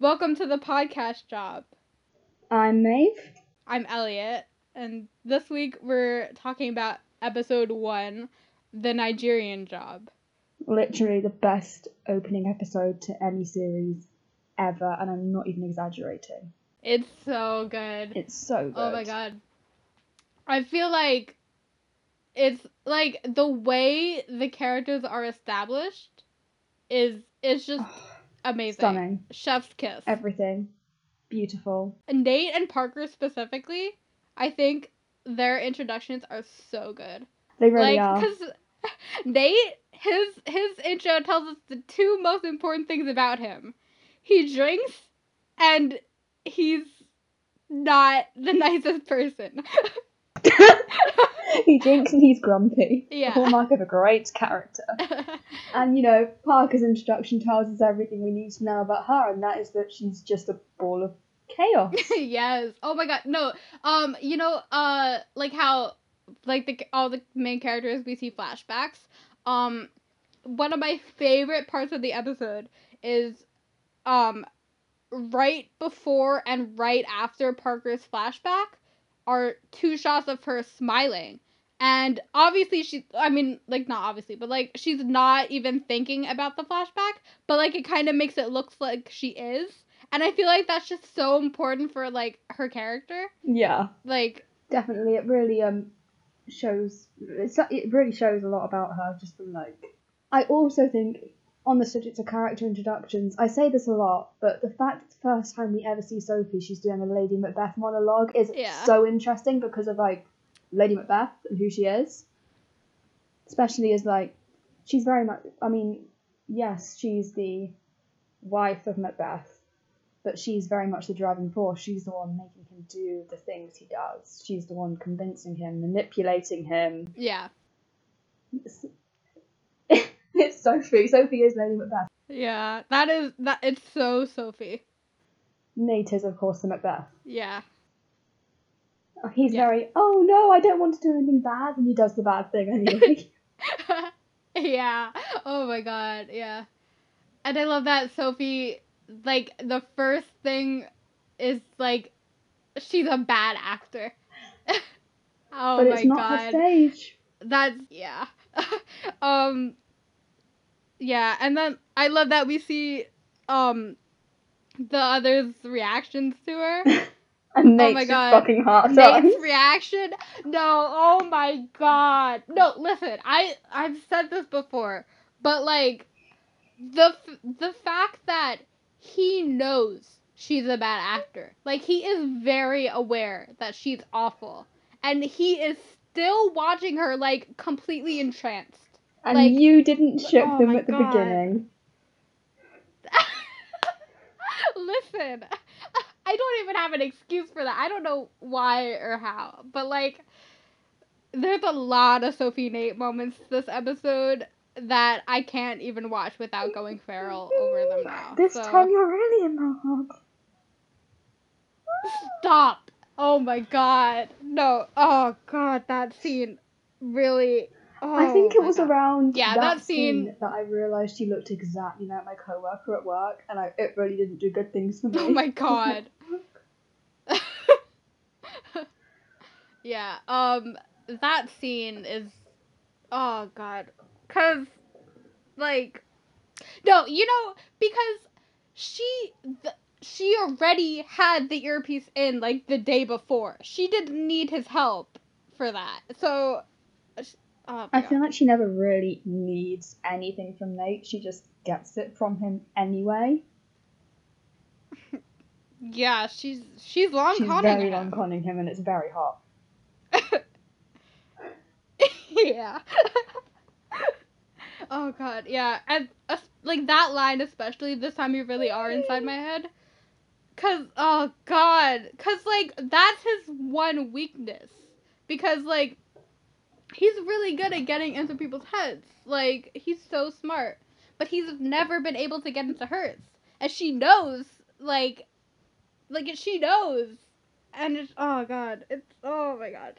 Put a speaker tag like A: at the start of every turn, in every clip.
A: Welcome to the podcast job.
B: I'm Maeve.
A: I'm Elliot, and this week we're talking about episode one, the Nigerian job.
B: Literally the best opening episode to any series ever, and I'm not even exaggerating.
A: It's so good.
B: It's so good.
A: Oh my god. I feel like it's like the way the characters are established is it's just oh. Amazing.
B: Stunning.
A: Chef's kiss.
B: Everything. Beautiful.
A: Nate and Parker specifically, I think their introductions are so good.
B: They really
A: like,
B: are.
A: because Nate, his his intro tells us the two most important things about him. He drinks, and he's not the nicest person.
B: he drinks and he's grumpy.
A: Yeah.
B: Hallmark of a great character. And you know, Parker's introduction tells us everything we need to know about her, and that is that she's just a ball of chaos.
A: yes. Oh my god. No. Um. You know. Uh. Like how, like the all the main characters we see flashbacks. Um. One of my favorite parts of the episode is, um, right before and right after Parker's flashback are two shots of her smiling. And obviously she I mean like not obviously, but like she's not even thinking about the flashback, but like it kind of makes it look like she is. And I feel like that's just so important for like her character.
B: yeah.
A: Like
B: Definitely, it really um shows it's, it really shows a lot about her just from like I also think on the subject of character introductions, I say this a lot, but the fact that the first time we ever see Sophie, she's doing a Lady Macbeth monologue is
A: Yeah.
B: so interesting because of like Lady Macbeth and who she is. Especially as like she's very much I mean, yes, she's the wife of Macbeth, but she's very much the driving force. She's the one making him do the things he does. She's the one convincing him, manipulating him.
A: yeah.
B: It's, it's Sophie. Sophie is Lady Macbeth.
A: Yeah. That is that it's so Sophie.
B: Nate is, of course, the Macbeth.
A: Yeah.
B: He's
A: Yeah.
B: very, oh no, I don't want to do anything bad, and he does the bad thing anyway.
A: yeah. Oh my god. Yeah. And I love that Sophie like the first thing is like she's a bad actor. oh
B: but
A: my
B: it's not
A: god.
B: her stage.
A: That's yeah. um yeah, and then I love that we see um the others' reactions to her.
B: And Nate's
A: Oh my God.
B: fucking on.
A: Nate's reaction. No, oh my god. No, listen. I I've said this before, but like the f- the fact that he knows she's a bad actor. Like he is very aware that she's awful and he is still watching her like completely entranced.
B: And
A: like-
B: you didn't ship
A: Oh
B: them at the
A: God.
B: beginning.
A: Listen, I don't even have an excuse for that. I don't know why or how, but like, there's a lot of Sophie Nate moments this episode that I can't even watch without going feral over them now.
B: This
A: so-
B: time you're really in my heart.
A: stop. Oh my god, no. Oh god, that scene really. Oh
B: I think it was
A: God.
B: around
A: Yeah,
B: that,
A: that
B: scene,
A: scene-
B: that I realised she looked exactly like my coworker at work, and I, it really didn't do good things for me.
A: Oh my god. yeah, um that scene is oh god. Cuz like no, you know because she th- she already had the earpiece in like the day before. She didn't need his help for that. So my
B: I feel like she never really needs anything from Nate. She just gets it from him anyway.
A: yeah, she's she's long
B: She's
A: conning
B: very
A: him.
B: long conning him, and it's very hot.
A: yeah. oh god, yeah, and uh, like that line especially. This time you really are inside my head. Cause oh god, cause like that's his one weakness. Because like he's really good at getting into people's heads. Like he's so smart, but he's never been able to get into hers. And she knows, like, like she knows, and it's oh god, it's oh my god,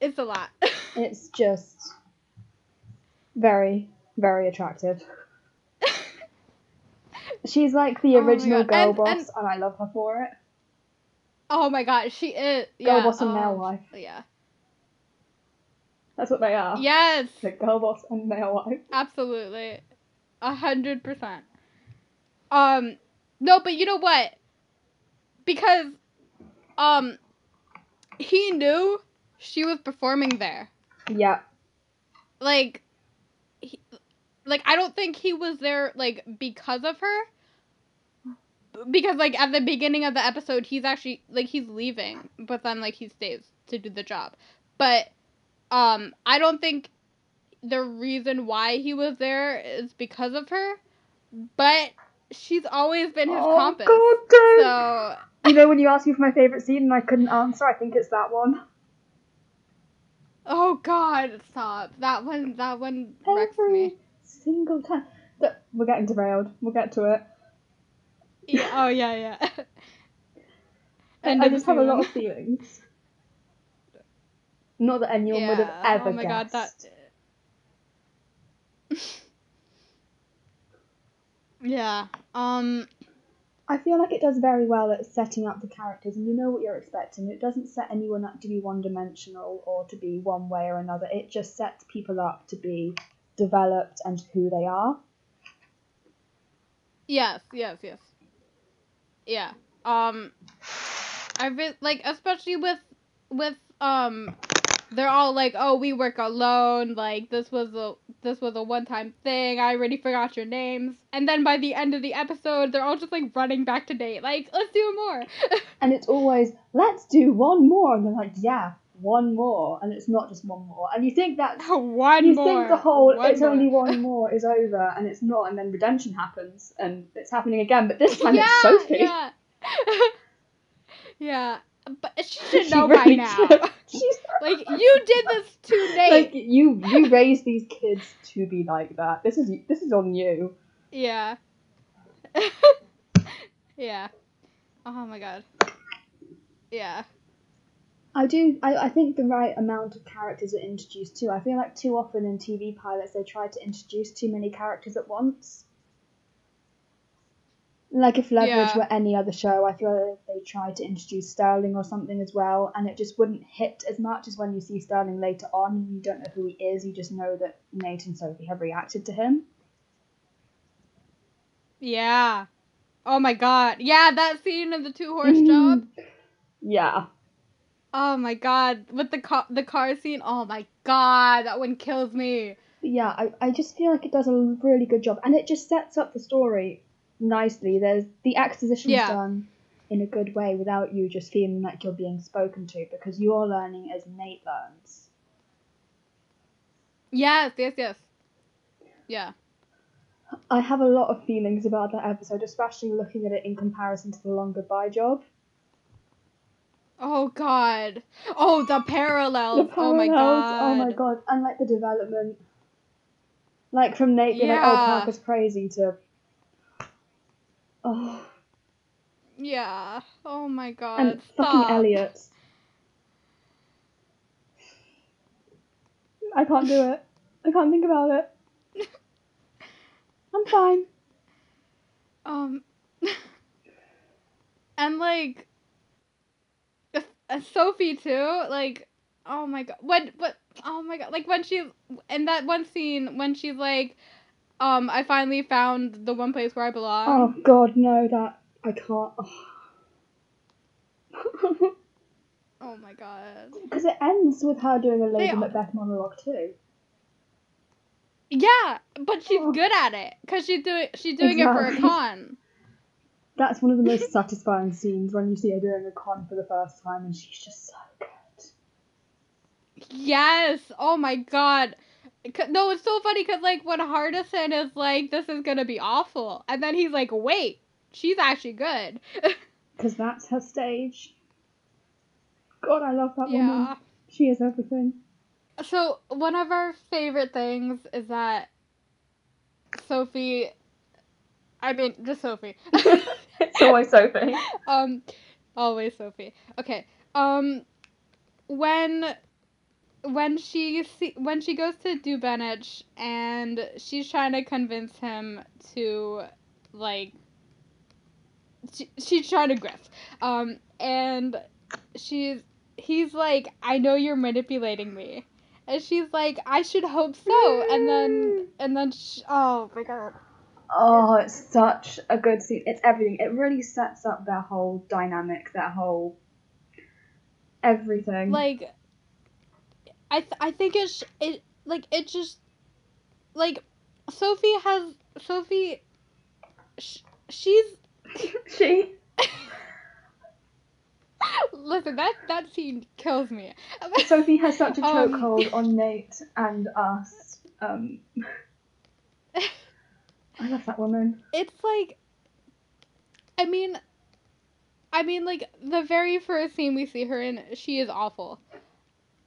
A: it's a lot.
B: It's just very, very attractive. She's like the
A: Oh
B: original
A: God,
B: girl
A: and-
B: boss,
A: and-
B: and, I love her for it.
A: Oh my god, she is. Yeah,
B: Girl boss
A: oh,
B: male wife.
A: Yeah.
B: That's what they are.
A: Yes.
B: The girl boss and male wife.
A: Absolutely. A hundred percent. Um no, but you know what? Because um he knew she was performing there.
B: Yeah.
A: Like he, like I don't think he was there like because of her. Because like at the beginning of the episode he's actually like he's leaving, but then like he stays to do the job. But um I don't think the reason why he was there is because of her, but she's always been his
B: oh
A: compass.
B: God, don't.
A: So
B: You know when you asked me for my favorite scene and I couldn't answer, I think it's that one.
A: oh god, stop. That one that one wrecks
B: Every
A: me.
B: single time. But we're getting derailed. We'll get to it.
A: Yeah, oh yeah, yeah.
B: I,
A: End
B: I just have a lot of feelings. Not that anyone would have
A: Yeah,
B: ever
A: Oh my god, that Yeah. Um
B: I feel like it does very well at setting up the characters, and you know what you're expecting. It doesn't set anyone up to be one dimensional or to be one way or another. It just sets people up to be developed and who they are.
A: Yes, yes, yes. Yeah. Um I re- like especially with with um they're all like, "Oh, we work alone. Like this was a this was a one-time thing. I already forgot your names." And then by the end of the episode, they're all just like running back to Nate. Like, "Let's do more."
B: And it's always, let's do one more. And they're like, yeah, one more. And it's not just one more. And you think that
A: one
B: You
A: more.
B: You think the whole
A: one
B: it's
A: more.
B: only one more is over, and it's not, and then redemption happens, and it's happening again. But this time
A: yeah,
B: it's Sophie.
A: Yeah. yeah. But she should know
B: really
A: by now.
B: She's
A: like you did this to Nate.
B: like you you raised these kids to be like that. This is this is on you.
A: Yeah. yeah. Oh my god. Yeah.
B: I do. I, I think the right amount of characters are introduced too. I feel like too often in TV pilots they try to introduce too many characters at once. Like if Leverage
A: Yeah.
B: were any other show, I feel like they tried to introduce Sterling or something as well, and it just wouldn't hit as much as when you see Sterling later on and you don't know who he is. You just know that Nate and Sophie have reacted to him.
A: Yeah. Oh my god. Yeah, that scene of the two horse job.
B: Yeah.
A: Oh my god. With the car the car scene. Oh my god, that one kills me.
B: yeah, I, I just feel like it does a really good job, and it just sets up the story nicely. There's the exposition's
A: Yeah.
B: done in a good way without you just feeling like you're being spoken to because you're learning as Nate learns.
A: Yes, yes, yes. Yeah.
B: I have a lot of feelings about that episode, especially looking at it in comparison to the long goodbye job.
A: Oh god. Oh, the parallels.
B: The
A: oh my god.
B: Oh my god, and like the development, like from Nate being like, "Oh,
A: Yeah.
B: Parker's crazy," to, oh,
A: Yeah. Oh my god.
B: and
A: Stop.
B: fucking Elliot. I can't do it. I can't think about it. I'm fine.
A: Um, and like, Sophie too. Like, oh my god, what? What? Oh my god, like when she in that one scene when she's like, um, I finally found the one place where I belong.
B: Oh god, no, that I can't.
A: Oh my god.
B: Because it ends with her doing a Lady
A: They-
B: Macbeth monologue too.
A: Yeah, but she's
B: Oh.
A: good at it because she's doing she's doing it for a con.
B: That's one of the most satisfying scenes when you see her doing a con for the first time, and she's just so good.
A: Yes. Oh my god. No, it's so funny because like when Hardison is like, "This is gonna be awful," and then he's like, "Wait, she's actually good."
B: Because that's her stage. God, I love that
A: yeah.
B: woman. She is everything.
A: So one of our favorite things is that Sophie. I mean, just Sophie.
B: it's always Sophie.
A: um, always Sophie. Okay. Um, when when she see when she goes to Dubenich and she's trying to convince him to like she, she's trying to grift. Um, and she's he's like, I know you're manipulating me, and she's like, I should hope so. And then and then sh oh my god.
B: Oh, it's such a good scene. It's everything. It really sets up their whole dynamic, their whole everything.
A: Like, I th- I think it's it like it just like Sophie has Sophie. Sh- she's
B: she.
A: Listen, that that scene kills me.
B: Sophie has such a
A: Um,
B: chokehold on Nate and us. Um, I love that woman.
A: it's like I mean I mean like the very first scene we see her in, she is awful.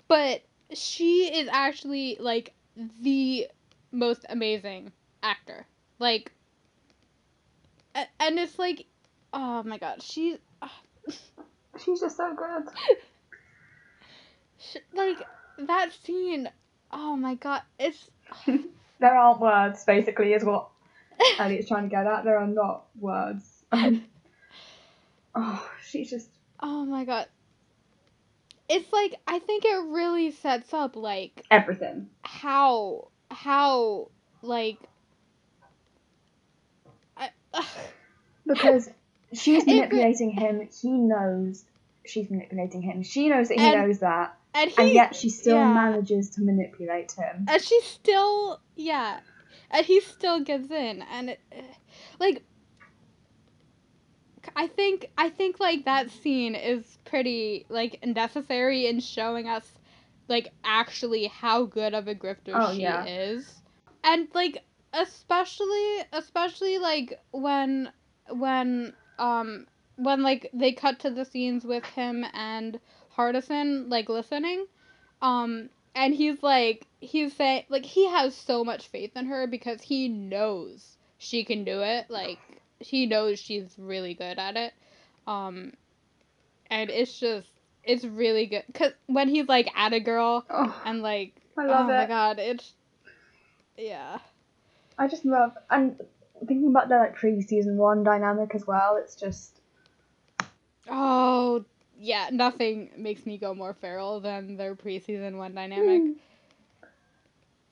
A: But she is actually like the most amazing actor. Like a- and it's like oh my god, she
B: She's just so good.
A: sh- like that scene oh my god, it's
B: There aren't words, basically, is what Elliot's trying to get at. There are not words. Um, oh, she's just.
A: oh my god. It's like I think it really sets up like
B: Everything.
A: how how like I,
B: Because she's
A: It
B: manipulating him. He knows she's manipulating him. She knows that he
A: And
B: knows that.
A: and he
B: And yet she still
A: yeah.
B: manages to manipulate him.
A: and she still yeah and he still gives in and it, like I think I think like that scene is pretty like necessary in showing us like actually how good of a grifter
B: Oh,
A: she
B: yeah.
A: is. And like especially especially like when when um when like they cut to the scenes with him and Hardison like listening um and he's like he's saying like he has so much faith in her because he knows she can do it like he knows she's really good at it. Um and it's just it's really good. Cuz when he's like at a girl
B: Oh,
A: and like
B: I love
A: oh my god it's yeah.
B: I just love and thinking about their like pre-season one dynamic as well. It's just
A: oh yeah nothing makes me go more feral than their pre-season one dynamic.
B: Hmm.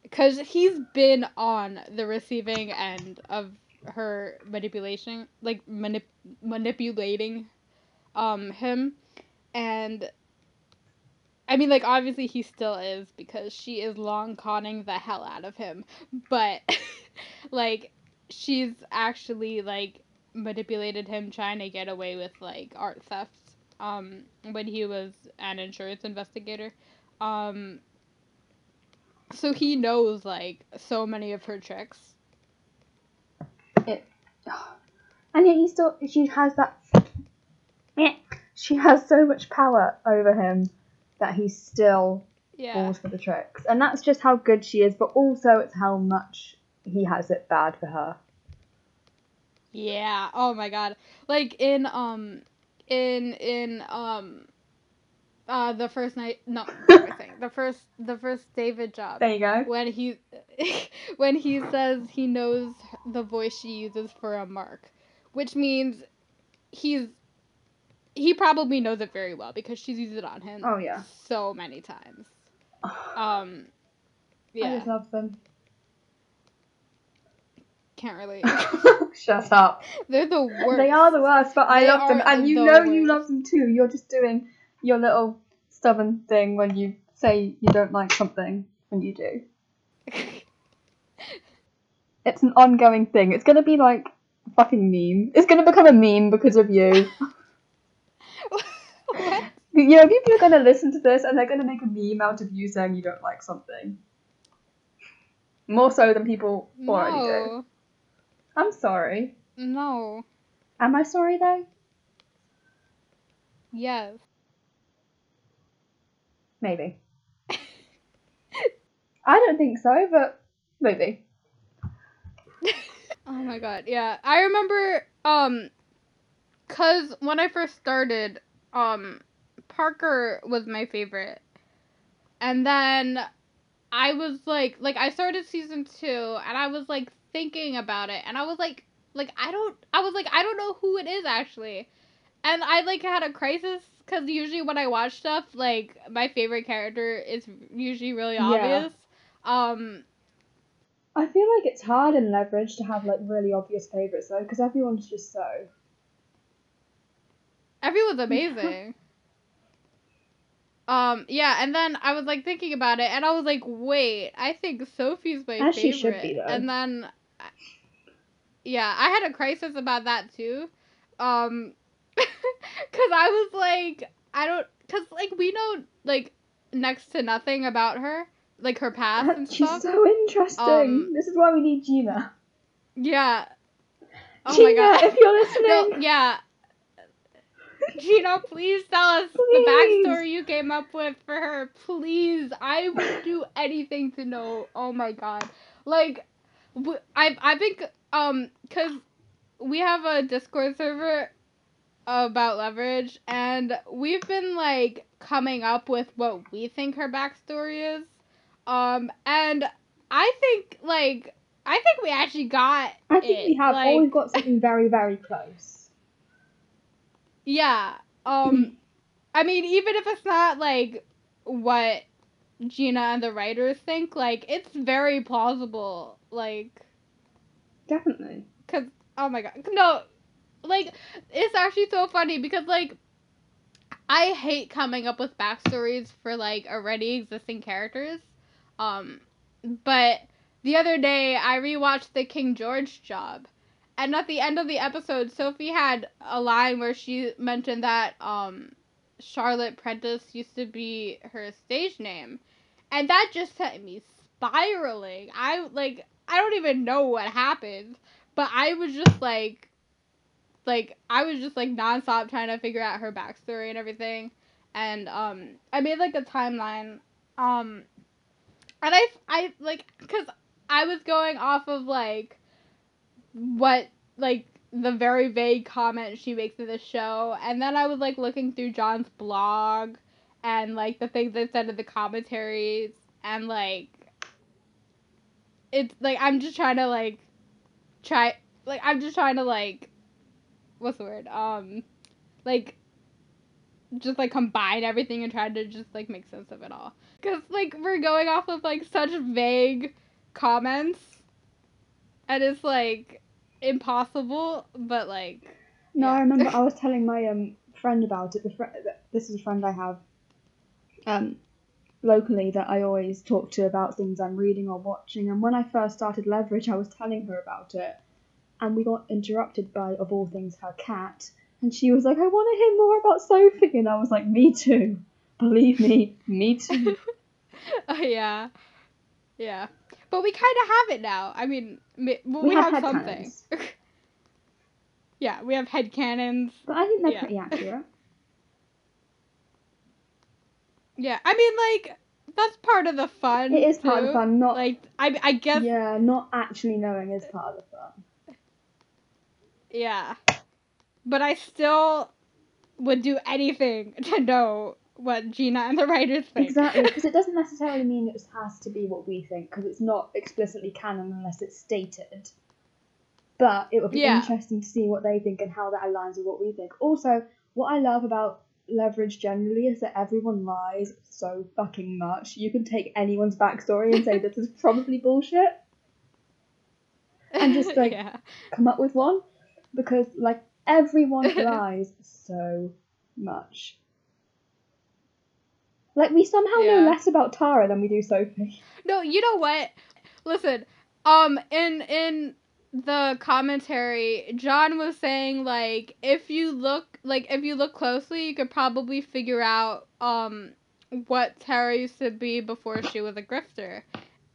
A: because he's been on the receiving end of her manipulation like manip- manipulating um him. And i mean like obviously he still is because she is long conning the hell out of him. But like she's actually like manipulated him trying to get away with like art theft um when he was an insurance investigator. Um so he knows like so many of her tricks.
B: and yet he still she has that yeah she has so much power over him that he still
A: Yeah.
B: falls for the tricks and that's just how good she is but also it's how much he has it bad for her
A: Yeah. Oh my god. Like in um in in um uh the first night no everything. the first the first David job.
B: there you go
A: When he when he says he knows the voice she uses for a mark, which means he's he probably knows it very well because she's used it on him
B: oh yeah
A: so many times. Um yeah, I
B: just love them
A: can't really.
B: shut up
A: They're the worst.
B: they are the worst but i
A: They
B: love them and you
A: the
B: know you love them too you're just doing your little stubborn thing when you say you don't like something and you do it's an ongoing thing. It's gonna be like a fucking meme. It's gonna become a meme because of you.
A: what?
B: you know, people are gonna listen to this and they're gonna make a meme out of you saying you don't like something. More so than people already do. I'm sorry.
A: No.
B: Am I sorry though?
A: Yes.
B: Maybe. I don't think so, but maybe.
A: Oh my god. Yeah. I remember um cuz when I first started um Parker was my favorite. And then I was like like I started season 2 and I was like thinking about it and I was like like I don't. I was like, I don't know who it is actually, and I like had a crisis because usually when I watch stuff, like my favorite character is usually really
B: Yeah.
A: obvious. Um,
B: I feel like it's hard in Leverage to have like really obvious favorites though, because everyone's just so.
A: everyone's amazing. Um, yeah, and then I was like thinking about it, and I was like, wait, I think Sophie's my
B: As
A: favorite.
B: be.
A: And then, yeah, I had a crisis about that too. Um, cause I was like, I don't, cause like we know like next to nothing about her, like her past and
B: She's
A: stuff.
B: so interesting.
A: Um,
B: this is why we need Gina.
A: Yeah. Oh
B: Gina,
A: my god.
B: if you're listening,
A: No, yeah. Gina, please tell us
B: Please.
A: the backstory you came up with for her. Please, I would do anything to know. Oh my god, like, I've, I've been um, cause we have a Discord server about leverage, and we've been like coming up with what we think her backstory is, um, and I think like I think we actually got
B: I think
A: it.
B: we have
A: like,
B: always got something very, very close.
A: Yeah. Um I mean even if it's not like what Gina and the writers think, like it's very plausible. Like
B: Definitely.
A: cuz oh my god. No. Like it's actually so funny because like I hate coming up with backstories for like already existing characters. Um but the other day I rewatched the King George job. And at the end of the episode, Sophie had a line where she mentioned that um Charlotte Prentice used to be her stage name. And that just sent me spiraling. I like I don't even know what happened, but I was just like like I was just like nonstop trying to figure out her backstory and everything. And um I made like a timeline. Um and I I like cuz I was going off of like what like the very vague comment she makes in the show and then I was like looking through John's blog and like the things they said in the commentaries and like it's like I'm just trying to like try like I'm just trying to like what's the word? Um like just like combine everything and try to just like make sense of it all. Cuz like we're going off of like such vague comments and it's like impossible but like
B: No,
A: Yeah.
B: I remember I was telling my um friend about it. The fr- this is a friend I have um locally that I always talk to about things I'm reading or watching. And when I first started Leverage, I was telling her about it, and we got interrupted by, of all things, her cat. And she was like, "I want to hear more about Sophie," and I was like, "Me too. Believe me, me too."
A: Oh yeah, yeah. But we kind of have it now. I mean, mi- well,
B: We
A: we,
B: have
A: have, something. yeah, we have head canons.
B: But I think they're
A: Yeah.
B: pretty accurate.
A: Yeah, I mean, like that's part of the fun.
B: It is part of the fun, not
A: Like I, I guess. Yeah,
B: not actually knowing is part of the fun.
A: But I still would do anything to know what Gina and the writers think.
B: Exactly, because it doesn't necessarily mean it has to be what we think, because it's not explicitly canon unless it's stated. But it would be
A: Yeah.
B: interesting to see what they think and how that aligns with what we think. Also, what I love about Leverage generally is that everyone lies so fucking much. You can take anyone's backstory and say this is probably bullshit, and just, like,
A: yeah.
B: come up with one, because like everyone lies so much. Like we somehow know less about Tara than we do Sophie.
A: No, you know what? Listen, um, in in the commentary, John was saying like if you look like if you look closely, you could probably figure out um what Tara used to be before she was a grifter.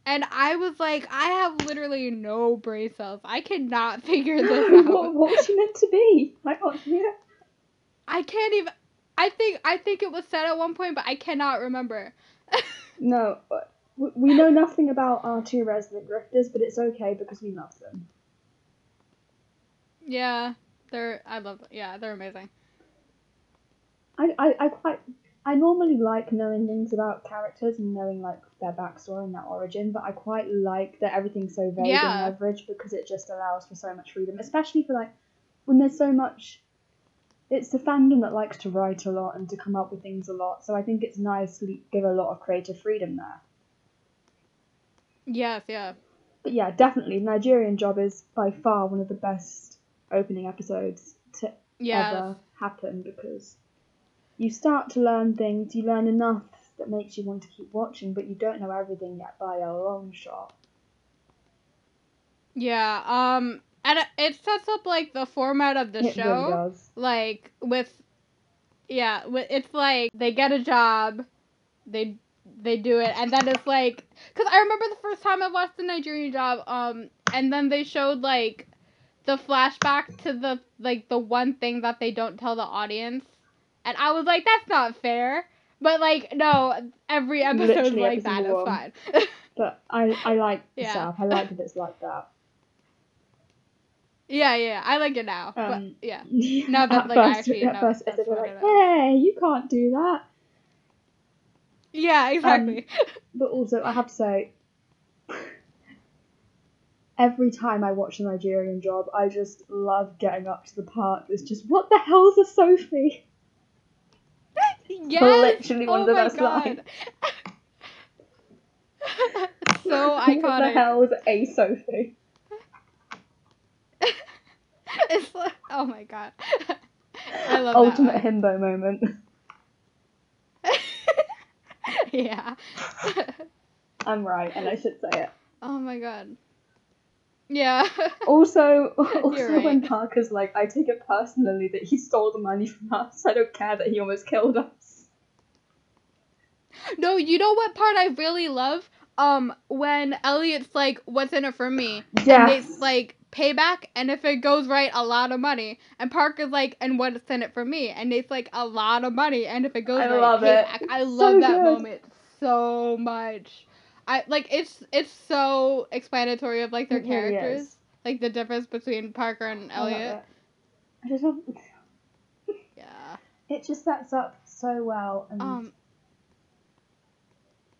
A: And I was like, I have literally no brain cells. I cannot figure this out.
B: what was she meant to be? I can't.
A: I can't even. I think I think it was said at one point, but I cannot remember.
B: No, we- we know nothing about our two resident grifters, but it's okay because we love them.
A: yeah, they're. I love. Them. Yeah, they're amazing.
B: I, I, I quite I normally like knowing things about characters and knowing like their backstory and their origin, but I quite like that everything's so vague
A: Yeah.
B: and leveraged because it just allows for so much freedom, especially for like when there's so much. It's the fandom that likes to write a lot and to come up with things a lot, so I think it's nice to give a lot of creative freedom there.
A: Yes, yeah.
B: But yeah, definitely, Nigerian Job is by far one of the best opening episodes to
A: Yeah.
B: ever happen because you start to learn things, you learn enough that makes you want to keep watching, but you don't know everything yet by a long shot.
A: Yeah. Um and it, sets up like the format of the
B: it
A: show.
B: really does.
A: like with yeah wi- it's like they get a job they they do it and then it's like because i remember the first time i watched the nigerian job um and then they showed like the flashback to the like the one thing that they don't tell the audience and i was like that's not fair but like no every episode
B: Literally
A: like
B: every
A: that
B: one.
A: fine
B: But I, I like the
A: Yeah.
B: I like that it's like that.
A: yeah yeah i like it now but
B: Um,
A: yeah Now that,
B: at
A: like, I
B: first,
A: actually
B: at
A: know
B: first
A: that's what
B: like, "Hey, you can't do that."
A: yeah exactly
B: But also, I have to say, every time I watch a Nigerian job, I just love getting up to the part that's just, "What the hell's a Sophie?"
A: Yes.
B: Literally one
A: oh
B: of the best
A: God.
B: lines.
A: so
B: What the
A: iconic.
B: hell's a Sophie?
A: it's like, oh my god. I love
B: Ultimate
A: that.
B: himbo moment.
A: yeah.
B: I'm right, and I should say it.
A: oh my god. Yeah.
B: Also, also
A: You're
B: when. Parker's like, I take it personally that he stole the money from us. I don't care that he almost killed us.
A: No, you know what part I really love? Um, when Elliot's like, "What's in it for me?" And
B: Yes.
A: it's like payback, and if it goes right, a lot of money. And Parker's like, "And what's in it for me?" And it's like a lot of money, and if it goes
B: I
A: right,
B: love it.
A: I love
B: so
A: that
B: good.
A: moment so much. I like it's it's so explanatory of like their
B: really
A: characters,
B: is.
A: like the difference between Parker and
B: I love
A: Elliot.
B: it. I just love
A: Yeah.
B: it. Just sets up so well and
A: Um.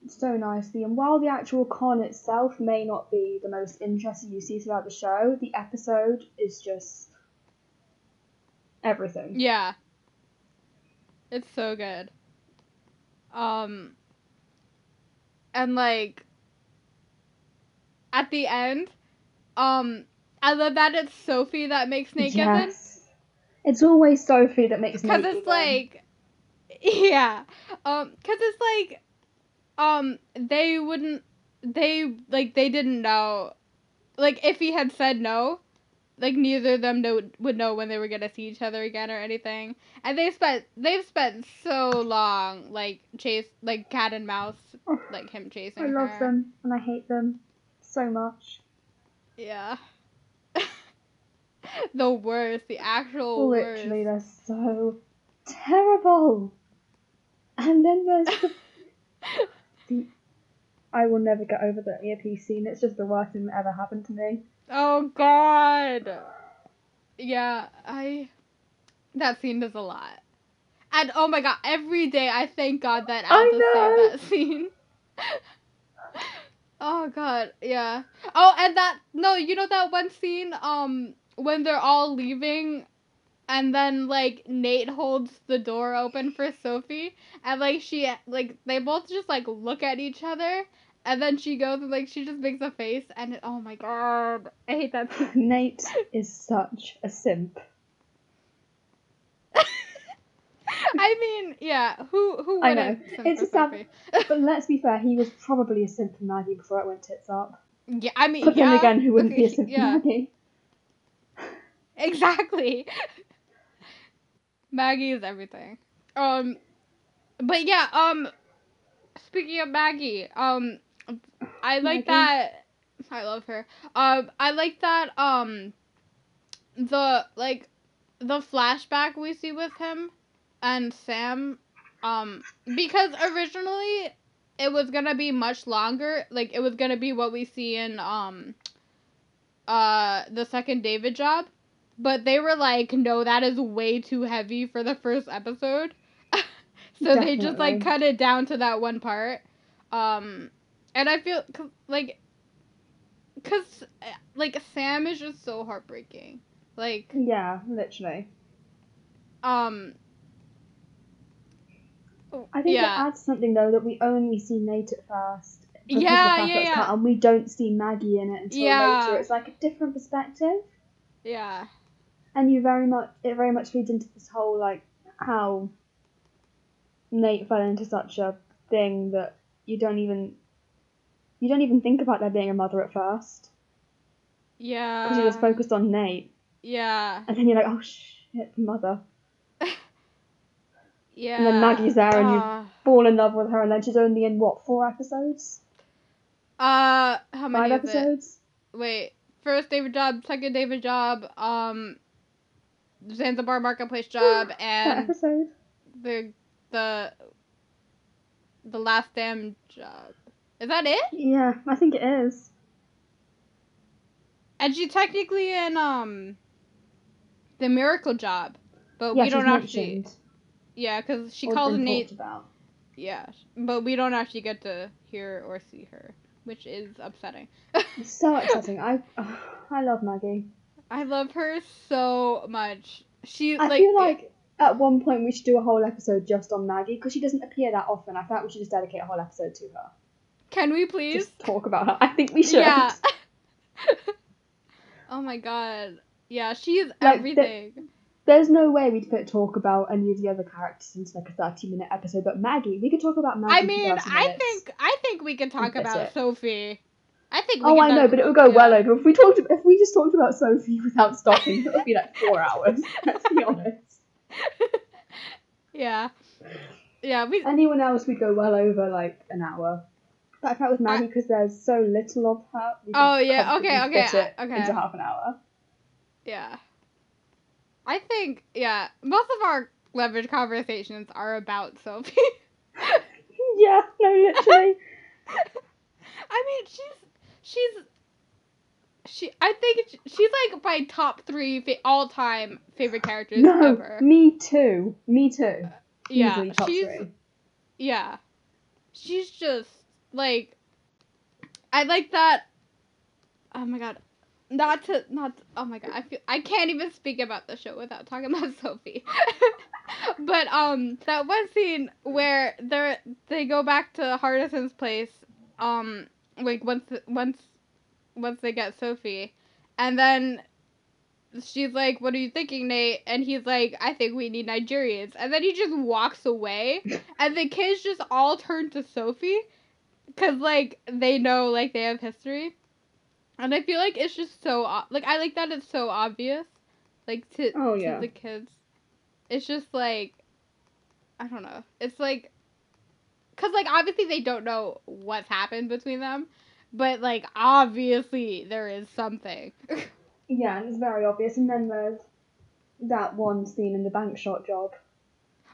B: So nicely. And while the actual con itself may not be the most interesting you see throughout the show, the episode is just everything.
A: Yeah. It's so good. Um and like at the end, um I love that it's Sophie that makes Nate Given.
B: yes. It's always Sophie that makes
A: Cause it's
B: Given.
A: like Yeah. Um cause it's like um they wouldn't they like they didn't know like if he had said no like neither of them know, would know when they were gonna see each other again or anything and they spent they've spent so long like chase like cat and mouse
B: Oh,
A: like him chasing
B: I love
A: her.
B: them and I hate them so much.
A: yeah the worst the actual
B: Literally,
A: worst
B: they're so terrible. And then there's the, the I will never get over the earpiece scene. It's just the worst thing that ever happened to me.
A: Oh god. Yeah, I that scene does a lot. And oh my god, every day I thank God that
B: I
A: Alda saved that scene. oh god, yeah. Oh, and that no, you know that one scene um when they're all leaving and then like Nate holds the door open for Sophie and like she like they both just like look at each other and then she goes and like she just makes a face and it, oh my god, I hate that.
B: Nate is such a simp.
A: I mean, yeah, who who
B: I know. It's that-
A: Sophie?
B: But let's be fair, he was probably a simp for Maggie before it went tits up.
A: Yeah, I mean,
B: But
A: yeah.
B: then again, who wouldn't be a
A: okay,
B: simp for
A: Yeah,
B: Maggie?
A: exactly. Maggie is everything. Um, but yeah. Um, speaking of Maggie, um, I like
B: Maggie.
A: that. I love her. Um, I like that. Um, the like, the flashback we see with him and Sam. Um, because originally it was gonna be much longer. Like it was gonna be what we see in um, uh, the second David job. But they were like, no, that is way too heavy for the first episode. So they just like cut it down to that one part. Um, and I feel like, cause uh, like Sam is just so heartbreaking. Like,
B: Yeah, literally.
A: um,
B: I think
A: yeah,
B: it adds something though that we only see Nate at first. because of the
A: Yeah, yeah, yeah.
B: cut, And we don't see Maggie in it until
A: Yeah.
B: later. It's like a different perspective.
A: yeah,
B: and you very much it very much feeds into this whole like how Nate fell into such a thing that you don't even you don't even think about there being a mother at first.
A: Yeah,
B: because you're just focused on Nate.
A: Yeah,
B: and then you're like oh shit mother.
A: Yeah.
B: And then Maggie's there and you-
A: uh,
B: fall in love with her and then she's only in what four episodes?
A: Uh, how many
B: five
A: is it?
B: episodes?
A: Wait, first David job, second David job, um, Zanzibar Marketplace job, and
B: episode
A: the the the last damn job. Is that it?
B: yeah I think it is
A: And she's technically in um the miracle job, but
B: yeah
A: we don't actually.
B: mentioned
A: Yeah, because she
B: or
A: calls Nate.
B: about
A: Yeah, but we don't actually get to hear or see her, which is upsetting.
B: it's so upsetting I I love Maggie
A: I love her so much. She
B: I
A: like
B: feel like at one point we should do a whole episode just on Maggie because she doesn't appear that often. I thought we should just dedicate a whole episode to her.
A: Can we please?
B: Just talk about her. I think we should.
A: Yeah. oh my god. Yeah, she is
B: Like,
A: everything.
B: There's no way we'd fit talk about any of the other characters into like a 30 minute episode, but Maggie, we could talk about Maggie.
A: I mean,
B: 30
A: I think I think we could talk about
B: it.
A: Sophie. I think. We
B: Oh, I know, but it would go well over. If we talked, if we just talked about Sophie without stopping, it would be like four hours. Let's be honest.
A: Yeah. Yeah, we.
B: Anyone else would go well over like an hour. But I felt with Maggie because there's so little of her. we
A: Oh, yeah, okay, okay,
B: fit it
A: okay.
B: Into half an hour.
A: Yeah. I think yeah, most of our leverage conversations are about Sophie.
B: Yeah, no, literally.
A: I mean, she's she's she. I think she's like my top three fa- all time favorite characters
B: no,
A: ever.
B: me too. Me too.
A: Yeah, she's
B: three.
A: yeah, she's just like I like that. Oh my god. Not to not oh my god I feel I can't even speak about the show without talking about Sophie. but um that one scene where they're they go back to Hardison's place um like once once once they get Sophie. And then she's like what are you thinking Nate? And he's like I think we need Nigerians. And then he just walks away. And the kids just all turn to Sophie cuz like they know like they have history. And I feel like it's just so like I like that it's so obvious like to
B: Oh,
A: to the kids. It's just like I don't know. It's like cuz like obviously they don't know what's happened between them, but like obviously there is something.
B: Yeah, and it's very obvious. And then there's that one scene in the bank shot job.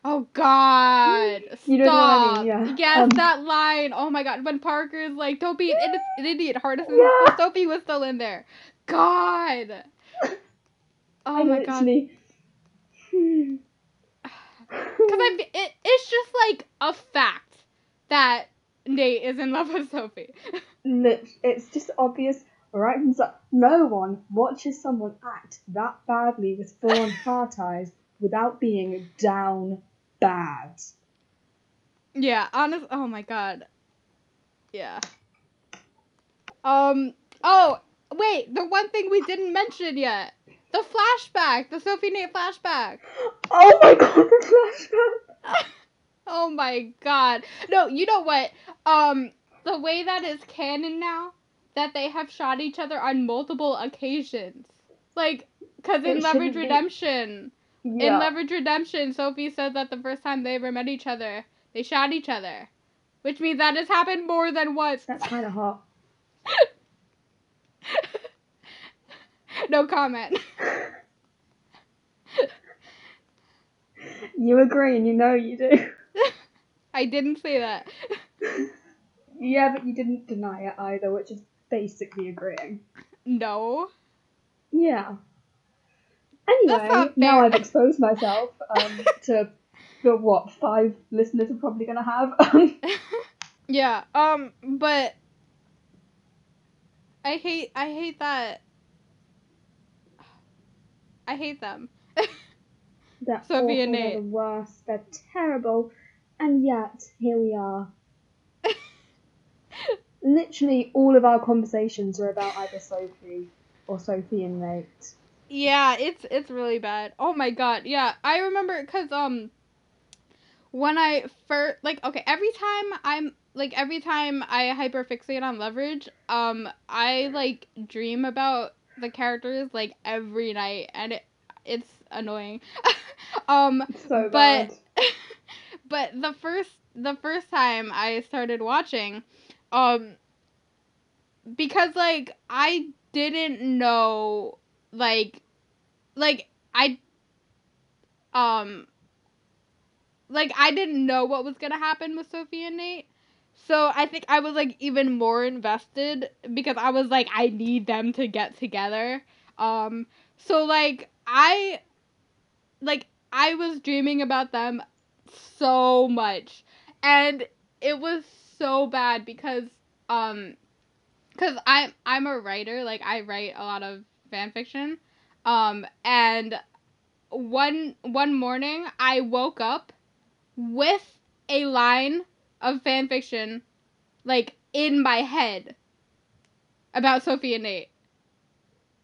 A: oh god.
B: You know what I mean, yeah.
A: Yes,
B: Um,
A: that line. Oh my god, when Parker's like don't be an, idi- an idiot, Hardison.
B: Yeah.
A: Sophie was still in there. God. Oh
B: I
A: my god.
B: literally. Hmm.
A: Because I, it, it's just like a fact that Nate is in love with Sophie.
B: It's just obvious right from the No one watches someone act that badly with full heart eyes without being down bad.
A: yeah, honest. Oh my god. Yeah. Um. Oh wait, the one thing we didn't mention yet. The flashback, the Sophie Nate flashback.
B: Oh my god, the flashback!
A: Oh my god. No, you know what? Um, the way that is canon now, that they have shot each other on multiple occasions. Like, because in Leverage Redemption, in Leverage Redemption, Sophie said that the first time they ever met each other, they shot each other. Which means that has happened more than once.
B: That's kind of hot.
A: no comment.
B: You agree, and you know you do.
A: I didn't say that.
B: Yeah, but you didn't deny it either, which is basically agreeing.
A: No.
B: Yeah. Anyway, now. I've exposed myself um, to the what five listeners are probably gonna have.
A: yeah. Um. But I hate. I hate that. I hate them.
B: They're
A: Sophie
B: awful,
A: and
B: they're
A: Nate.
B: the worst. They're terrible, and yet here we are. Literally, all of our conversations are about either Sophie or Sophie and Nate.
A: Yeah, it's it's really bad. Oh my god. Yeah, I remember cuz um when I first like okay, every time I'm like every time I hyperfixate on leverage, um I like dream about the characters like every night and it it's annoying. um
B: So
A: But-. but the first the first time I started watching, um, because like I didn't know like like I um like I didn't know what was gonna happen with Sophie and Nate. So I think I was like even more invested because I was like I need them to get together. Um so like I like I was dreaming about them so much. And it was so bad because um cuz I I'm a writer like I write a lot of fan fiction. Um and one one morning I woke up with a line of fan fiction like in my head about Sophie and Nate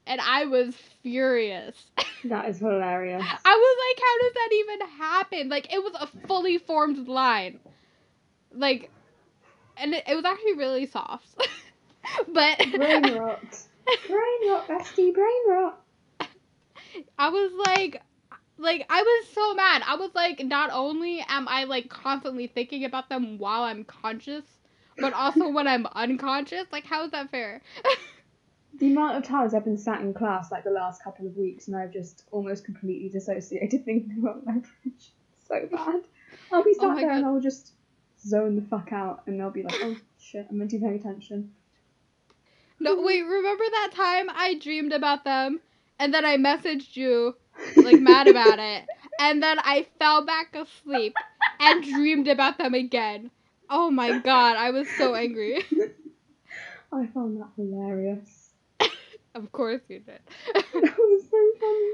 A: and I was furious
B: That is hilarious.
A: I was like, how does that even happen? Like, it was a fully formed line. Like, and it, it was actually really soft. but
B: Brain rot. Brain rot, bestie. Brain rot.
A: I was like, like, I was so mad. I was like, not only am I like constantly thinking about them while I'm conscious, but also when I'm unconscious. Like, how is that fair?
B: The amount of times I've been sat in class like the last couple of weeks and I've just almost completely dissociated thinking about leverage. So bad. I'll be
A: Oh
B: sat
A: my
B: there and I'll just zone the fuck out and I'll be like, oh shit, I'm meant to be paying attention.
A: no, mm. wait, remember that time I dreamed about them and then I messaged you like mad about it. And then I fell back asleep and dreamed about them again. Oh my god, I was so angry.
B: I found that hilarious.
A: Of course you did.
B: That was so funny.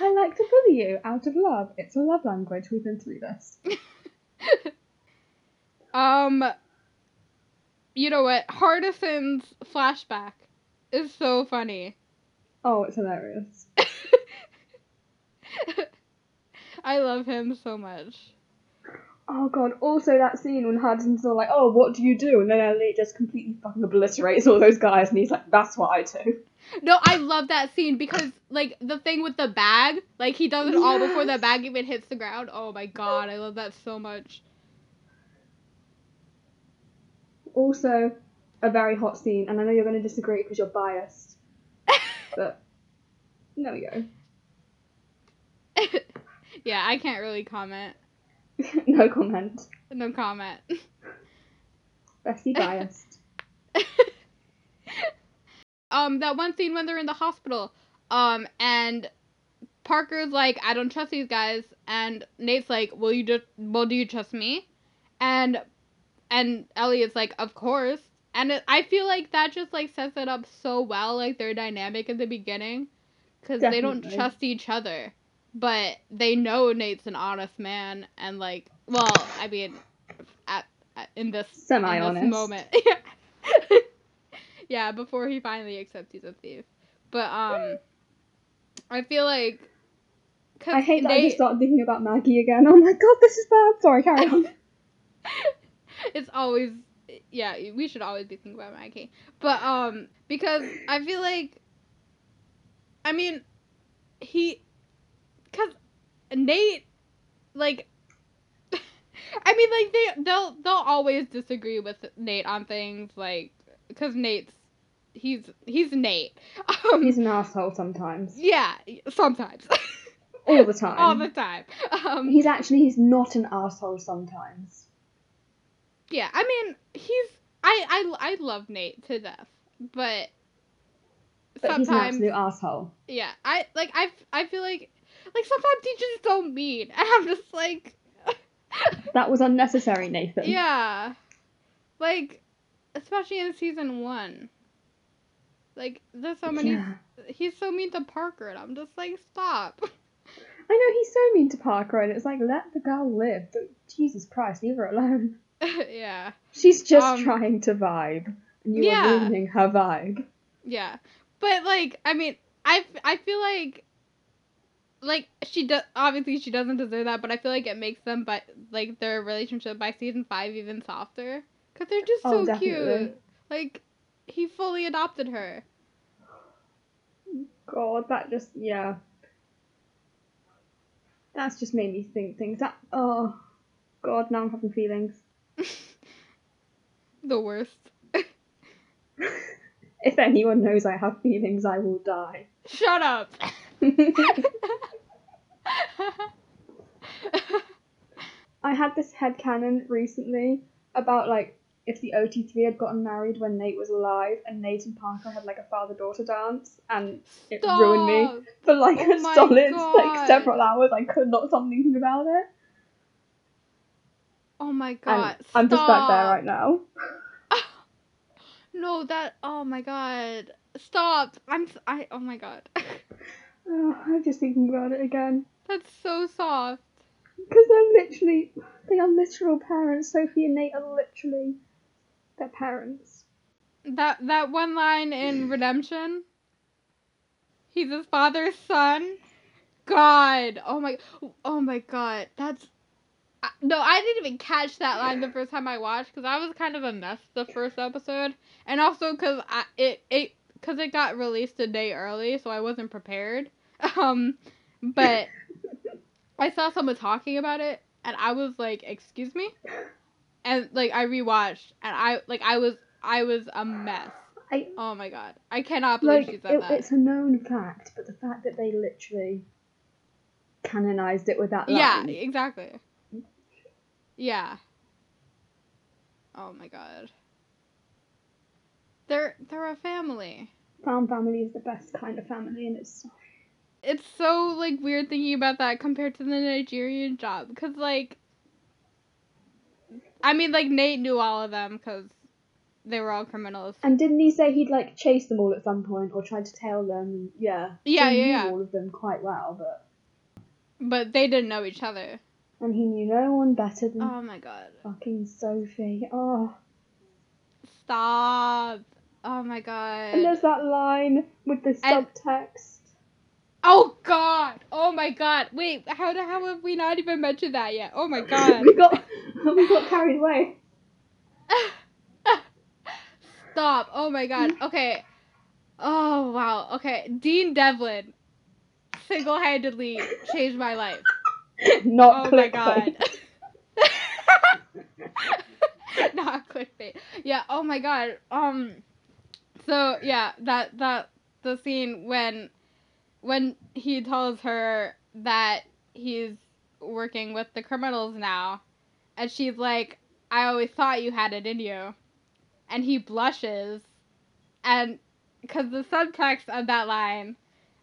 B: I like to bully you out of love. It's a love language. We've been through this.
A: um you know what? Hardison's flashback is so funny.
B: Oh, it's hilarious.
A: I love him so much.
B: Oh god, also that scene when Hardison's all like, oh, what do you do? And then Elliot just completely fucking obliterates all those guys and he's like, that's what I do.
A: No, I love that scene because like the thing with the bag, like he does it all before the bag even hits the ground. Oh my god, I love that so much.
B: Also, a very hot scene, and I know you're going to disagree because you're biased, but there we go.
A: yeah, I can't really comment.
B: no comment.
A: No comment.
B: Bestie biased.
A: um, that one scene when they're in the hospital, um, and Parker's like, I don't trust these guys, and Nate's like, Will you just, well, do you trust me? And, and Elliot's like, Of course. And it, I feel like that just like sets it up so well, like their dynamic in the beginning, because they don't trust each other, but they know Nate's an honest man, and like, well, I mean, at, at in this in
B: Semi-honest.
A: this moment. yeah, before he finally accepts he's a thief. But um, I feel like.
B: I hate that I
A: they-
B: just started thinking about Maggie again. Oh my god, this is bad. Sorry, carry on.
A: it's always yeah we should always be thinking about Maggie but um because I feel like I mean he Nate like I mean like they they'll they'll always disagree with Nate on things like cuz Nate's he's he's Nate um
B: He's an asshole sometimes.
A: yeah sometimes
B: All the time.
A: all the time um
B: He's actually, he's not an asshole sometimes.
A: Yeah, I mean, he's I I I love Nate to death, but
B: But he's an
A: sometimes
B: absolute asshole.
A: yeah, I like I I feel like like sometimes he's just so mean, and I'm just like,
B: That was unnecessary, Nathan.
A: Yeah. Like, especially in season one. Like, there's so many.
B: Yeah.
A: He's so mean to Parker, and I'm just like, stop.
B: I know he's so mean to Parker, and it's like let the girl live. But Jesus Christ, leave her alone.
A: yeah.
B: She's just
A: Um,
B: trying to vibe, and you
A: yeah.
B: are ruining her vibe.
A: Yeah. But, like, I mean, I, f- I feel like. Like she does, obviously she doesn't deserve that, but I feel like it makes them, but like their relationship by season five even softer, cause they're just
B: Oh,
A: so
B: definitely.
A: cute. Like, he fully adopted her.
B: God, that just yeah. That's just made me think things. That oh, God, now I'm having feelings.
A: the worst.
B: If anyone knows I have feelings, I will die.
A: Shut up.
B: I had this head headcanon recently about like if the OT3 had gotten married when Nate was alive and Nate and Parker had like a father daughter dance and it ruined me for like
A: Oh
B: a solid
A: God.
B: like several hours. I could not stop thinking about it.
A: Oh my
B: And
A: god.
B: I'm just back there right now.
A: No, that. Oh my god. Stop. I'm. I Oh my god.
B: Oh, I'm just thinking about it again.
A: That's so soft.
B: Because they're literally, they are literal parents. Sophie and Nate are literally their parents.
A: That that one line in Redemption. He's his father's son. God. Oh my. Oh my god. That's. I- No, I didn't even catch that line the first time I watched because I was kind of a mess the first episode, and also because I it it because it got released a day early, so I wasn't prepared. Um, but I saw someone talking about it, and I was like, "Excuse me," and like I rewatched, and I like I was I was a mess.
B: I
A: Oh my god, I cannot believe
B: like
A: she said
B: it,
A: that.
B: it's a known fact, but the fact that they literally canonized it with that line.
A: Yeah, exactly. Yeah. Oh my god. They're they're a family.
B: Found family is the best kind of family, and it's
A: It's so like weird thinking about that compared to the Nigerian job cuz like I mean like Nate knew all of them cuz they were all criminals.
B: And didn't he say he'd like chase them all at some point or tried to tail them? Yeah.
A: Yeah,
B: he
A: yeah,
B: knew
A: yeah.
B: all of them quite well, but
A: But they didn't know each other.
B: and he knew no one better than
A: Oh my god.
B: fucking Sophie. Oh,
A: Stop. Oh my god.
B: and there's that line with the
A: And-
B: subtext.
A: Oh god! Oh my god! Wait, how the how have we not even mentioned that yet? Oh my god!
B: we got we got carried away.
A: Stop! Oh my god! Okay. Oh wow. Okay, Dean Devlin single-handedly changed my life.
B: Not
A: Oh my god. Not clickbait. Yeah. Oh my god. Um. So yeah, that that the scene when when he tells her that he's working with the criminals now, and she's like, "I always thought you had it in you," and he blushes, and because the subtext of that line,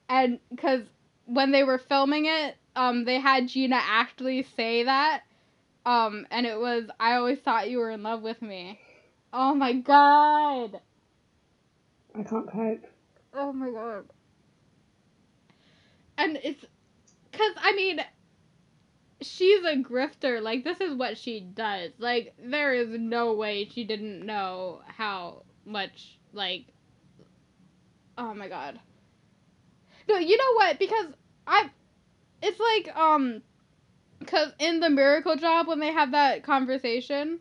A: and because when they were filming it, um, they had Gina actually say that, um, and it was, "I always thought you were in love with me." Oh my god.
B: I can't cope.
A: Oh my god. And it's cuz I mean she's a grifter. Like this is what she does. Like there is no way she didn't know how much like Oh my god. No, you know what? Because I it's like um cuz in the miracle job when they have that conversation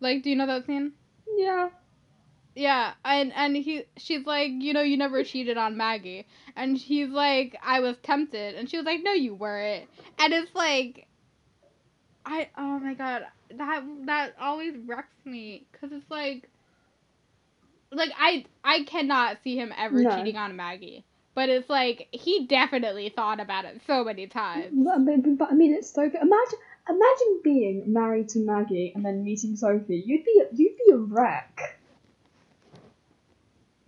A: like do you know that scene?
B: Yeah.
A: Yeah, and and he she's like, you know, you never cheated on Maggie, and he's like, I was tempted, and she was like, no, you weren't, and it's like, I oh my god, that that always wrecks me, cause it's like, like I I cannot see him ever
B: No.
A: cheating on Maggie, but it's like he definitely thought about it so many times.
B: But, but, but I mean, it's so good. Imagine, imagine being married to Maggie and then meeting Sophie. You'd be, you'd be a wreck.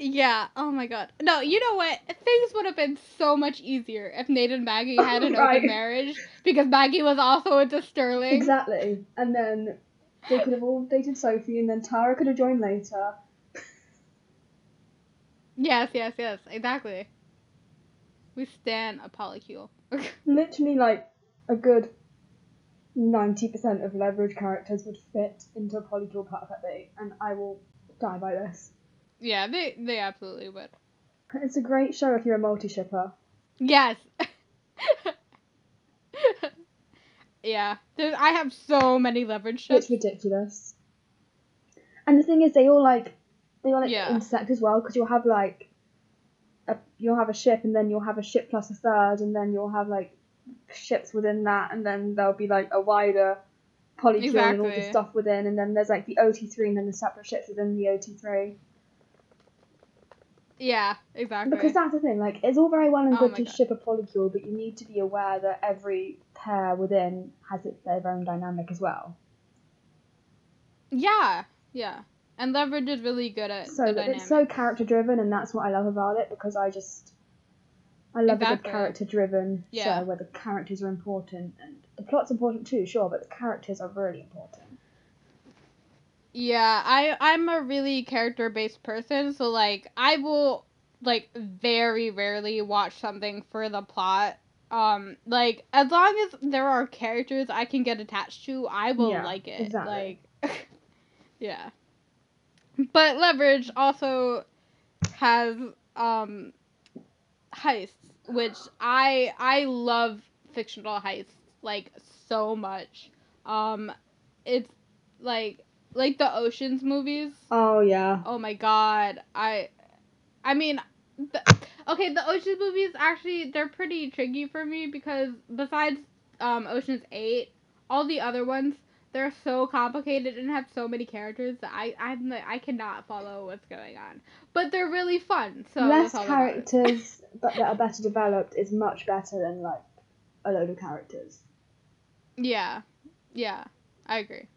A: Yeah. Oh my god. No, you know what? Things would have been so much easier if Nate and Maggie had an
B: Right.
A: open marriage because Maggie was also into Sterling.
B: Exactly. And then they could have all dated Sophie, and then Tara could have joined later.
A: Yes, yes, yes. Exactly. We stand a polycule.
B: Literally, like a good ninety percent of leverage characters would fit into a polycule perfectly, and I will die by this.
A: Yeah, they they absolutely would.
B: It's a great show if you're a multi shipper.
A: Yes. yeah. There's, I have so many leverage ships.
B: It's ridiculous. And the thing is, they all like they all like
A: Yeah.
B: intersect as well because you'll have like a you'll have a ship and then you'll have a ship plus a third and then you'll have like ships within that and then there'll be like a wider polycule and all the stuff within and then there's like the OT3 and then the separate ships within the OT3
A: Yeah, exactly.
B: because that's the thing like it's all very well and
A: Oh
B: good to
A: God.
B: ship a polycule but you need to be aware that every pair within has its their own dynamic as well
A: yeah, yeah. And leverage is really good at
B: so it's so character driven and that's what I love about it because I just I love a good character driven
A: Yeah.
B: show where the characters are important and the plot's important too, sure, but the characters are really important.
A: Yeah, I I'm a really character based person, so like I will like very rarely watch something for the plot. Um like as long as there are characters I can get attached to, I will
B: Yeah,
A: like it.
B: exactly.
A: Like yeah. But Leverage also has um heists, which I I love fictional heists like so much. Um it's like like the Ocean's movies.
B: Oh yeah.
A: Oh my god. I I mean the, okay, the Ocean's movies actually they're pretty tricky for me because besides um Ocean's 8, all the other ones they're so complicated and have so many characters that I I'm like I cannot follow what's going on. But they're really fun. So
B: Less
A: that's all that matters.
B: characters but that are better developed is much better than like a load of characters.
A: Yeah. Yeah. I agree.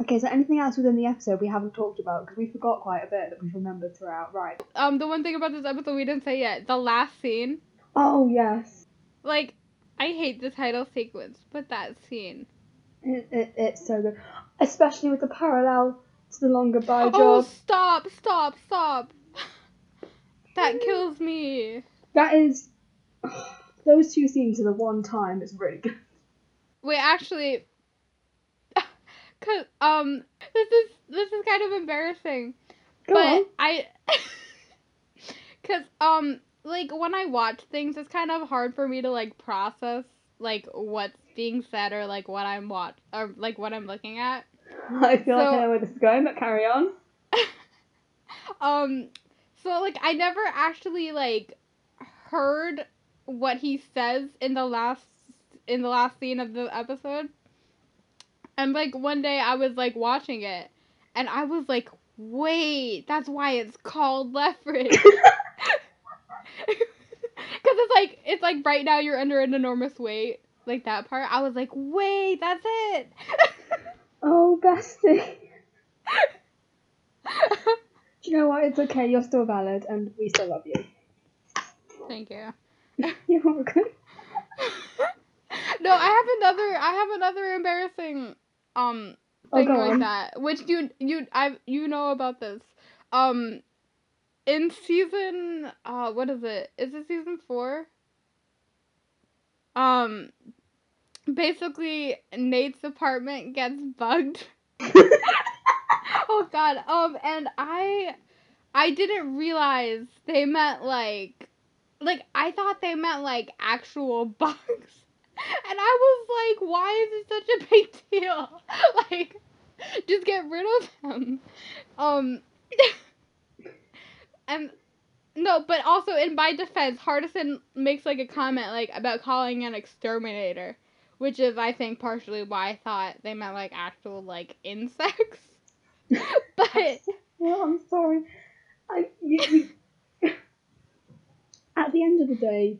B: Okay, is there anything else within the episode we haven't talked about? Because we forgot quite a bit that we've remembered throughout. Right.
A: Um the one thing about this episode we didn't say yet, the last scene
B: Oh yes.
A: like I hate the title sequence, but that scene.
B: It, it, it's so good. Especially with the parallel to the Long
A: Goodbye
B: job.
A: Oh, stop, stop, stop. That kills me.
B: That is. Those two scenes are the one time it's really good.
A: Wait, actually, cause um, this is this is kind of embarrassing,
B: Go
A: but
B: on.
A: I, cause um, like when I watch things, it's kind of hard for me to like process like what's being said or like what I'm watch or like what I'm looking at.
B: I feel like I know where this is going, but carry on.
A: um so like i never actually like heard what he says in the last in the last scene of the episode and like one day i was like watching it and i was like wait that's why it's called leverage because it's like it's like right now you're under an enormous weight like that part i was like wait that's it
B: Oh, bestie. Do you know what? It's okay. You're still valid, and we still love you.
A: thank you
B: You're welcome.
A: no, I have another. I have another embarrassing um
B: Oh,
A: thing like
B: on.
A: that, which you you I you know about this. Um, in season uh what is it? Is it season four? Um, basically Nate's apartment gets bugged. oh God. Um, and I I didn't realize they meant like like I thought they meant like actual bugs. And I was like, why is it such a big deal? like just get rid of them. Um and no, but also in my defense, Hardison makes like a comment like about calling an exterminator, which is I think partially why I thought they meant like actual like insects. but
B: Well, I'm sorry. I you, you, at the end of the day,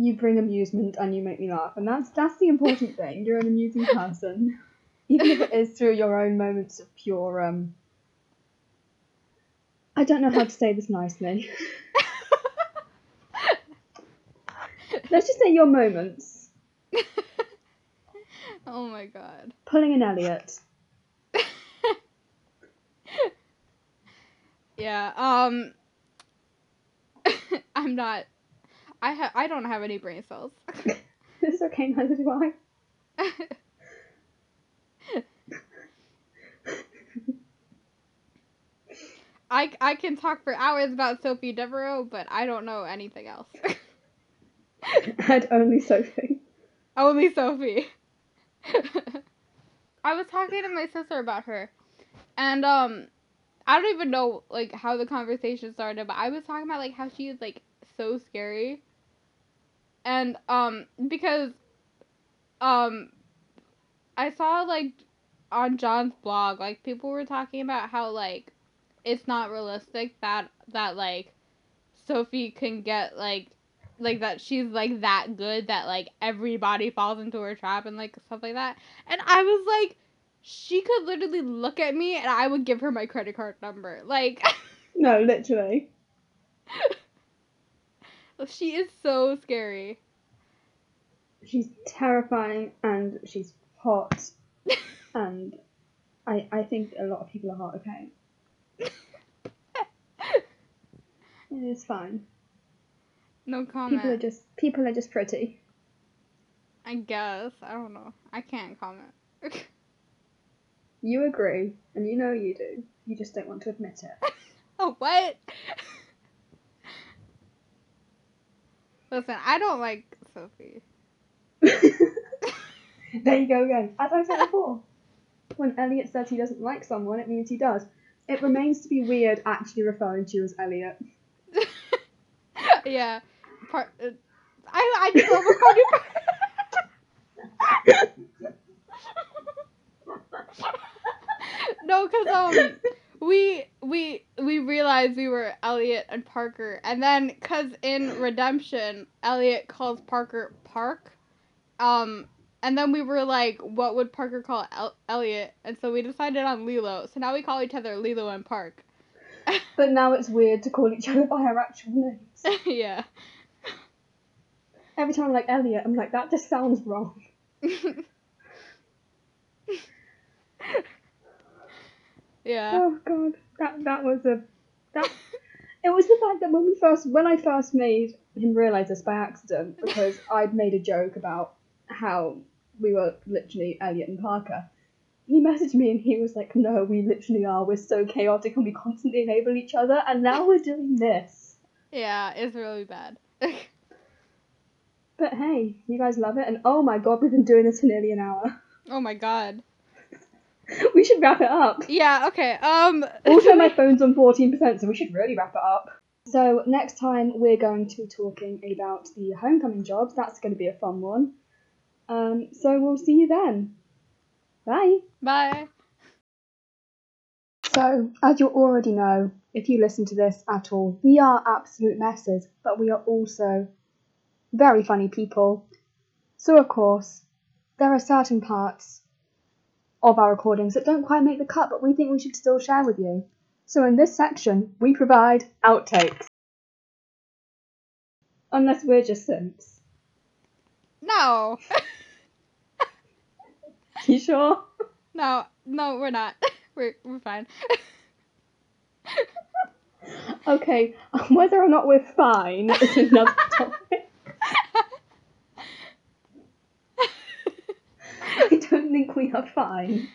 B: you bring amusement and you make me laugh, and that's that's the important thing. You're an amusing person. even if it is through your own moments of pure um. I don't know how to say this nicely. Let's just say your moments.
A: oh my god.
B: Pulling an Elliot.
A: yeah. Um. I'm not. I ha- I don't have any brain cells.
B: it's okay, neither do I.
A: I, I can talk for hours about Sophie Devereaux, but I don't know anything else.
B: and only Sophie.
A: Only Sophie. I was talking to my sister about her, and um, I don't even know like how the conversation started, but I was talking about like how she is like so scary, and um because um I saw like on John's blog like people were talking about how like it's not realistic that that like Sophie can get like like that she's like that good that like everybody falls into her trap and like stuff like that. And I was like she could literally look at me and I would give her my credit card number. Like
B: No, literally.
A: she is so scary.
B: She's terrifying and she's hot. and I I think a lot of people are hot, okay? It's fine.
A: No comment.
B: People are just people are just pretty.
A: I guess. I don't know. I can't comment.
B: You agree, and you know you do. You just don't want to admit it.
A: oh, what? Listen, I don't like Sophie.
B: there you go again. As I said before, when Elliot says he doesn't like someone, it means he does. It remains to be weird actually referring to you as Elliot.
A: yeah. Part, uh, I, I just overcalled you. no, cause um, we we we realized we were Elliot and Parker, and then cause in Redemption, Elliot calls Parker Park, um, and then we were like, what would Parker call El- Elliot? And so we decided on Lilo. So now we call each other Lilo and Park.
B: but now it's weird to call each other by our actual names.
A: yeah.
B: Every time I'm like Elliot, I'm like that just sounds wrong.
A: yeah.
B: Oh god, that that was a that. It was the fact that when we first when I first made him realise this by accident because I'd made a joke about how we were literally Elliot and Parker. He messaged me and he was like, "No, we literally are. We're so chaotic and we constantly enable each other, and now we're doing this."
A: Yeah, it's really bad.
B: but hey, you guys love it, and oh my god, we've been doing this for nearly an hour.
A: Oh my god.
B: we should wrap it up.
A: Yeah. Okay. Um.
B: Also, my phone's on fourteen percent, so we should really wrap it up. So next time we're going to be talking about the homecoming jobs. That's going to be a fun one. Um, so we'll see you then. Bye.
A: Bye.
B: So, as you already know, if you listen to this at all, we are absolute messes, but we are also very funny people. So, of course, there are certain parts of our recordings that don't quite make the cut, but we think we should still share with you. So, in this section, we provide outtakes. Unless we're just simps.
A: No.
B: You sure?
A: No, no, we're not. We're we're fine.
B: okay, whether or not we're fine is another topic. I don't think we are fine.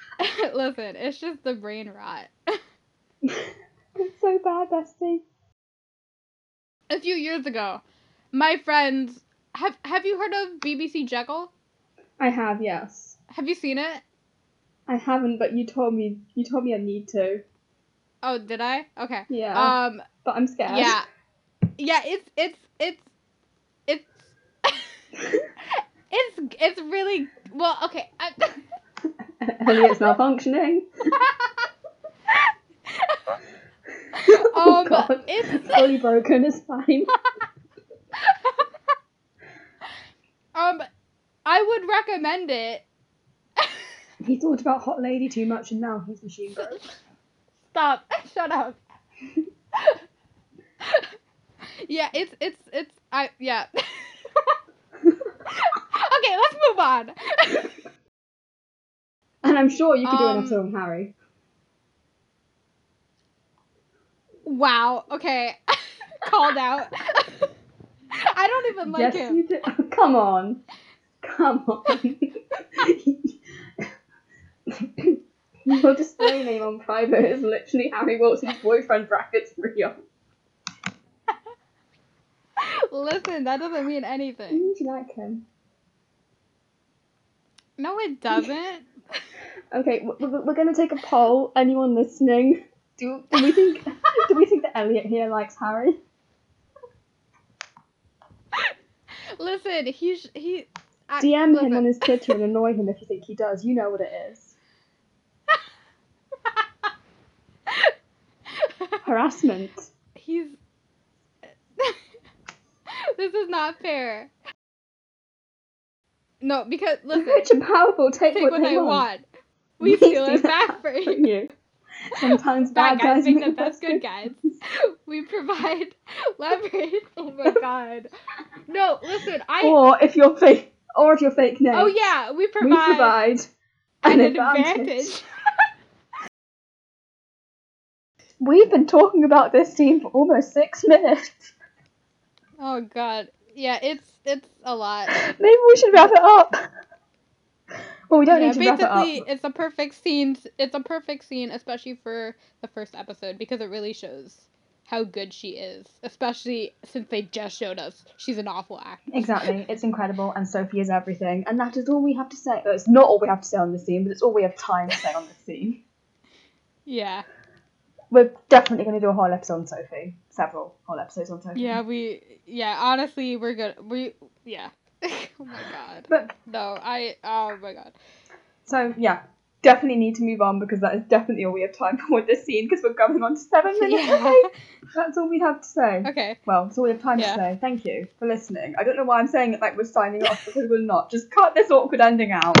A: Listen, it's just the brain rot.
B: it's so bad, Bestie.
A: A few years ago, my friends have have you heard of BBC Jekyll?
B: I have, yes.
A: Have you seen it?
B: I haven't, but you told me you told me I need to.
A: Oh, did I? Okay.
B: Yeah.
A: Um.
B: but I'm scared.
A: Yeah. Yeah. It's it's it's it's it's it's really well. Okay. I,
B: Elliot's malfunctioning. oh
A: um.
B: god.
A: It's
B: Fully broken is fine.
A: um. I would recommend it.
B: He thought about Hot Lady too much and now he's Machine broke.
A: Stop. Shut up. yeah, it's it's it's I yeah. okay, let's move on.
B: And I'm sure you could do an
A: Um,
B: episode on Harry.
A: wow. Okay. Called out. I don't even like
B: yes,
A: him.
B: you did. Come on. Come on. Your display name on private is literally Harry Wilson's boyfriend brackets real.
A: Listen, that doesn't mean anything.
B: Do you like him?
A: No, it doesn't.
B: Okay, w- w- we're gonna take a poll. Anyone listening? Do, do we think do we think that Elliot here likes Harry?
A: Listen, he's he. I,
B: DM him on his Twitter and annoy him if you think he does. You know what it is. Harassment.
A: He's. This is not fair. No, because listen,
B: rich and powerful take,
A: take
B: what,
A: what
B: they want.
A: want. We steal it back for you.
B: Sometimes
A: Bad
B: bad,
A: guys make
B: make
A: the best good guys. We provide leverage. Oh my god. No, listen, I.
B: Or if you're fake, or if you're fake names.
A: Oh yeah, we
B: we
A: provide,
B: provide
A: an,
B: an,
A: advantage.
B: advantage. We've been talking about this scene for almost six minutes.
A: Oh god. Yeah, it's it's a lot.
B: Maybe we should wrap it up. Well, we don't
A: yeah,
B: need to wrap it up.
A: basically, it's a perfect scene. It's a perfect scene, especially for the first episode, because it really shows how good she is. Especially since they just showed us she's an awful actress.
B: Exactly, it's incredible, and Sophie is everything, and that is all we have to say. It's not all we have to say on this scene, but it's all we have time to say on this scene.
A: Yeah,
B: We're definitely going to do a whole episode on Sophie. Several whole episodes on Sophie.
A: yeah, we, yeah. Honestly, we're good. We, yeah. oh my god.
B: But
A: No, I. Oh my god.
B: so yeah, definitely need to move on because that is definitely all we have time for with this scene because we're going on to seven minutes.
A: Yeah.
B: That's all we have to say.
A: Okay.
B: Well, that's all we have time
A: Yeah.
B: to say. Thank you for listening. I don't know why I'm saying it like we're signing off because we're not. Just cut this awkward ending out.